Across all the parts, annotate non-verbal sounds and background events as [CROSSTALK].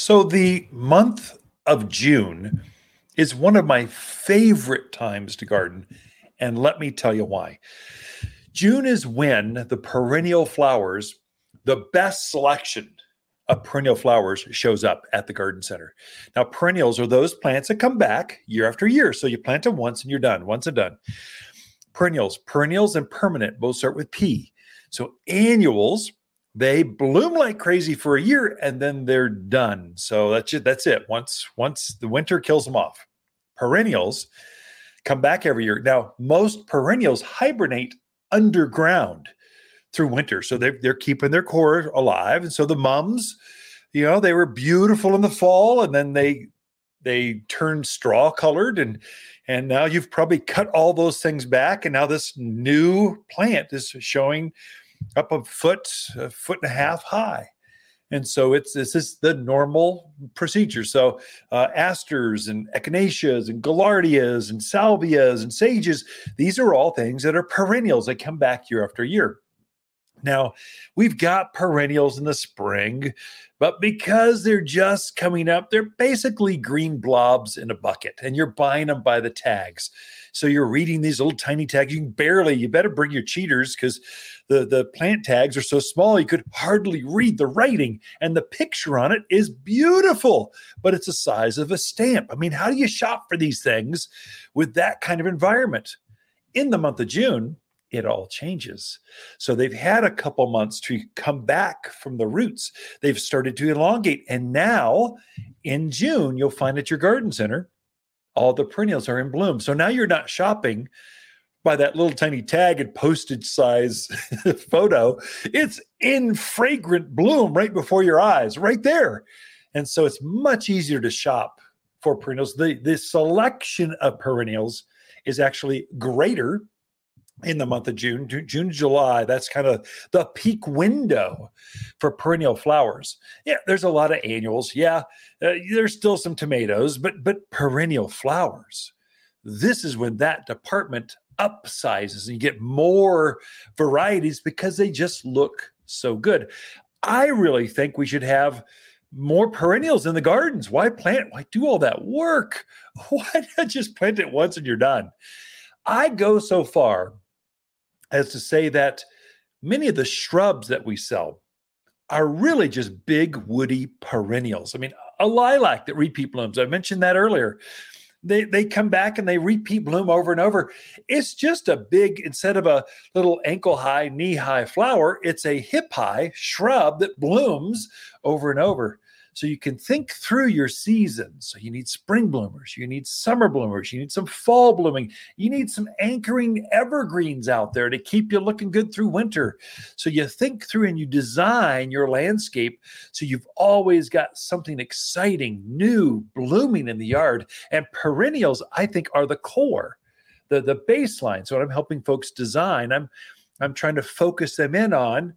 So the month of June is one of my favorite times to garden. And let me tell you why. June is when the perennial flowers, the best selection of perennial flowers shows up at the garden center. Now, perennials are those plants that come back year after year. So you plant them once and you're done, once and done. Perennials, perennials and permanent both start with P. So annuals they bloom like crazy for a year and then they're done. So that's it. That's it. Once once the winter kills them off. Perennials come back every year. Now, most perennials hibernate underground through winter. So they're, they're keeping their core alive. And so the mums, you know, they were beautiful in the fall and then they they turned straw colored and and now you've probably cut all those things back and now this new plant is showing up a foot, a foot and a half high. And so it's this is the normal procedure. So uh, asters and echinaceas and gaillardias and salvias and sages, these are all things that are perennials. They come back year after year. Now, we've got perennials in the spring, but because they're just coming up, they're basically green blobs in a bucket, and you're buying them by the tags. So you're reading these little tiny tags. You can barely, you better bring your cheaters because the, the plant tags are so small you could hardly read the writing. And the picture on it is beautiful, but it's the size of a stamp. I mean, how do you shop for these things with that kind of environment? In the month of June, it all changes. So they've had a couple months to come back from the roots. They've started to elongate. And now in June, you'll find at your garden center all the perennials are in bloom. So now you're not shopping by that little tiny tag and postage size [LAUGHS] photo. It's in fragrant bloom right before your eyes, right there. And so it's much easier to shop for perennials. The, the selection of perennials is actually greater in the month of June, June, July. That's kind of the peak window for perennial flowers. Yeah, there's a lot of annuals. Yeah, uh, there's still some tomatoes, but but perennial flowers. This is when that department upsizes and you get more varieties because they just look so good. I really think we should have more perennials in the gardens. Why plant? Why do all that work? [LAUGHS] Why not just plant it once and you're done? I go so far as to say that many of the shrubs that we sell are really just big woody perennials. I mean, a lilac that repeat blooms. I mentioned that earlier. They they come back and they repeat bloom over and over. It's just a big instead of a little ankle high, knee high flower, it's a hip high shrub that blooms over and over. So you can think through your seasons. So you need spring bloomers, you need summer bloomers, you need some fall blooming, you need some anchoring evergreens out there to keep you looking good through winter. So you think through and you design your landscape so you've always got something exciting, new, blooming in the yard. And perennials, I think, are the core, the, the baseline. So what I'm helping folks design, I'm I'm trying to focus them in on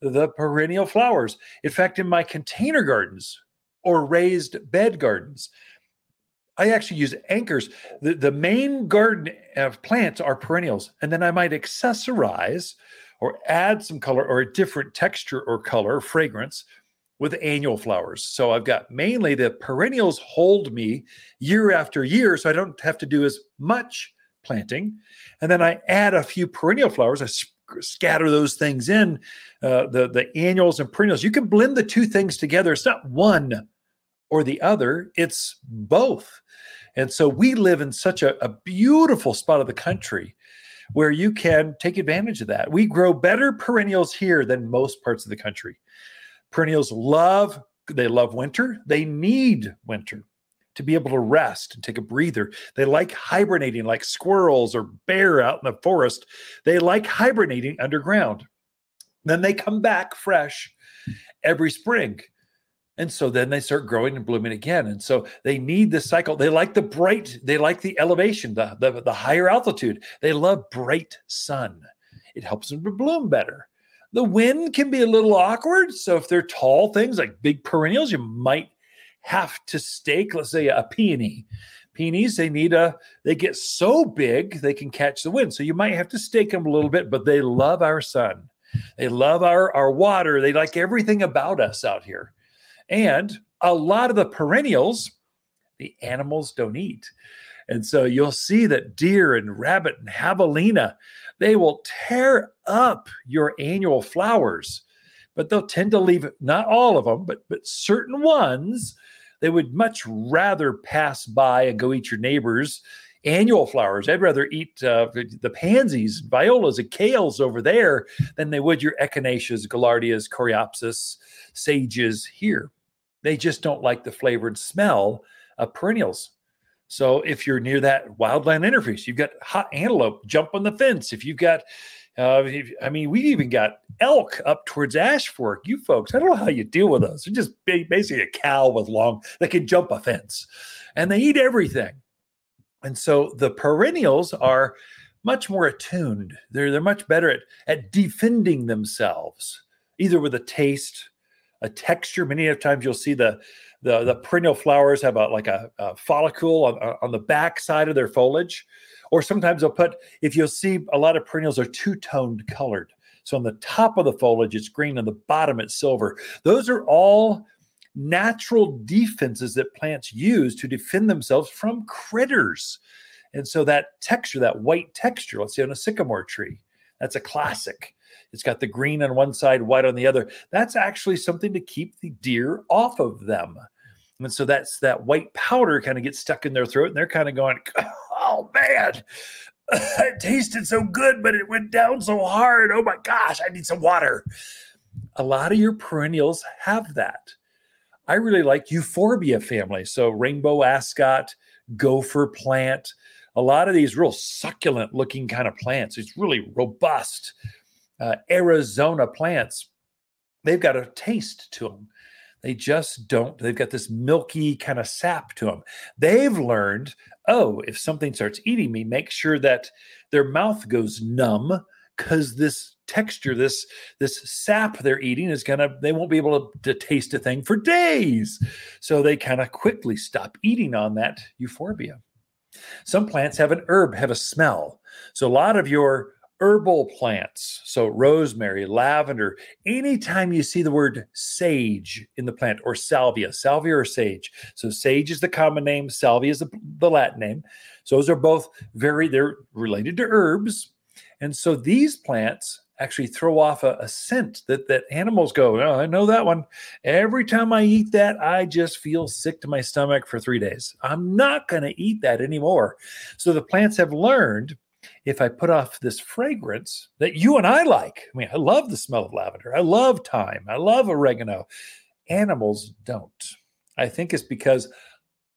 the perennial flowers. In fact, in my container gardens or raised bed gardens, I actually use anchors. The, the main garden of plants are perennials, and then I might accessorize or add some color or a different texture or color, fragrance with annual flowers. So I've got mainly the perennials hold me year after year, so I don't have to do as much planting. And then I add a few perennial flowers. I scatter those things in, uh, the the annuals and perennials. You can blend the two things together. It's not one or the other; it's both. And so we live in such a, a beautiful spot of the country where you can take advantage of that. We grow better perennials here than most parts of the country. Perennials love they love winter. They need winter to be able to rest and take a breather. They like hibernating like squirrels or bear out in the forest. They like hibernating underground. Then they come back fresh every spring. And so then they start growing and blooming again. And so they need the cycle. They like the bright, they like the elevation, the, the, the higher altitude. They love bright sun. It helps them to bloom better. The wind can be a little awkward. So if they're tall things like big perennials, you might have to stake, let's say, a peony. Peonies, they need a, they get so big they can catch the wind. So you might have to stake them a little bit, but they love our sun. They love our, our water. They like everything about us out here. And a lot of the perennials, the animals don't eat. And so you'll see that deer and rabbit and javelina, they will tear up your annual flowers, but they'll tend to leave not all of them, but but certain ones they would much rather pass by and go eat your neighbors annual flowers. I'd rather eat uh, the pansies, violas, and kales over there than they would your echinaceas, gaillardias, coreopsis, sages here. They just don't like the flavored smell of perennials. So if you're near that wildland interface, you've got hot antelope jump on the fence. If you've got, uh, I mean, we've even got elk up towards Ash Fork. You folks, I don't know how you deal with those. They're just basically a cow with long that can jump a fence, and they eat everything. And so the perennials are much more attuned. They're they're much better at at defending themselves, either with a taste, a texture. Many of times you'll see the the, the perennial flowers have a like a, a follicle on, on the back side of their foliage, or sometimes they'll put. If you'll see, a lot of perennials are two toned colored. So on the top of the foliage it's green, on the bottom it's silver. Those are all natural defenses that plants use to defend themselves from critters. And so that texture, that white texture, let's say on a sycamore tree, that's a classic. It's got the green on one side, white on the other. That's actually something to keep the deer off of them. And so that's that white powder kind of gets stuck in their throat, and they're kind of going, [LAUGHS] Oh man, [LAUGHS] it tasted so good, but it went down so hard. Oh my gosh, I need some water. A lot of your perennials have that. I really like euphorbia family. So rainbow ascot, gopher plant, a lot of these real succulent looking kind of plants. It's really robust. Uh, Arizona plants, they've got a taste to them. They just don't. They've got this milky kind of sap to them. They've learned, oh, if something starts eating me, make sure that their mouth goes numb because this texture, this this sap they're eating is gonna they won't be able to, to taste a thing for days. So they kind of quickly stop eating on that euphorbia. Some plants have an herb, have a smell. So a lot of your herbal plants, so rosemary, lavender, anytime you see the word sage in the plant or salvia, salvia or sage. So sage is the common name, salvia is the, the Latin name. So those are both very, they're related to herbs. And so these plants actually throw off a, a, scent that that animals go, oh, I know that one. Every time I eat that, I just feel sick to my stomach for three days. I'm not going to eat that anymore. So the plants have learned if I put off this fragrance that you and I like. I mean, I love the smell of lavender. I love thyme. I love oregano. Animals don't. I think it's because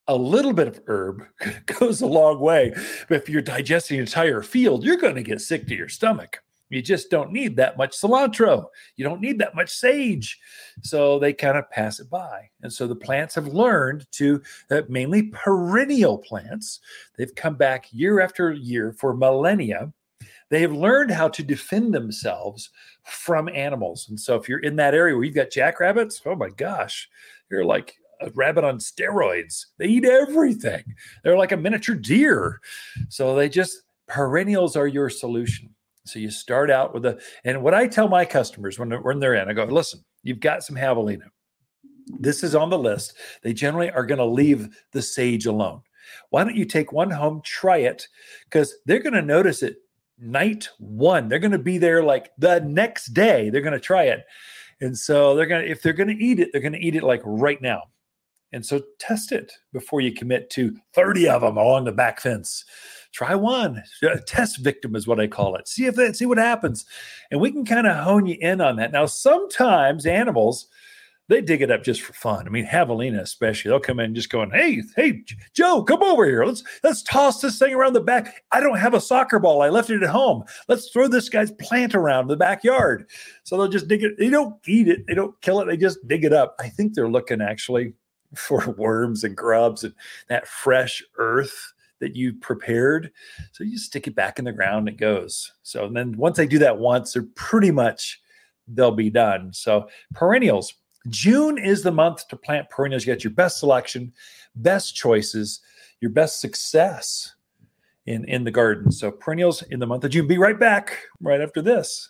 a little bit of herb [LAUGHS] goes a long way. But if you're digesting an entire field, you're going to get sick to your stomach. You just don't need that much cilantro. You don't need that much sage. So they kind of pass it by. And so the plants have learned to, uh, mainly perennial plants, they've come back year after year for millennia. They have learned how to defend themselves from animals. And so if you're in that area where you've got jackrabbits, oh my gosh, you're like a rabbit on steroids. They eat everything. They're like a miniature deer. So they just, perennials are your solution. So you start out with a, and what I tell my customers when they're, when they're in, I go, listen, you've got some javelina. This is on the list. They generally are going to leave the sage alone. Why don't you take one home, try it, because they're going to notice it night one. They're going to be there like the next day. They're going to try it. And so they're going to, if they're going to eat it, they're going to eat it like right now. And so test it before you commit to 30 of them along the back fence try one [LAUGHS] a test victim is what i call it see if that see what happens and we can kind of hone you in on that now sometimes animals they dig it up just for fun. I mean, javelina especially, they'll come in just going, "Hey, hey, Joe, come over here. Let's let's toss this thing around the back. I don't have a soccer ball. I left it at home. Let's throw this guy's plant around the backyard." So they'll just dig it. They don't eat it. They don't kill it. They just dig it up. I think they're looking actually [LAUGHS] for worms and grubs and that fresh earth that you prepared. So you stick it back in the ground, it goes. So then once they do that once, they're pretty much they'll be done. So perennials. June is the month to plant perennials. You got your best selection, best choices, your best success in in the garden. So perennials in the month of June. Be right back right after this.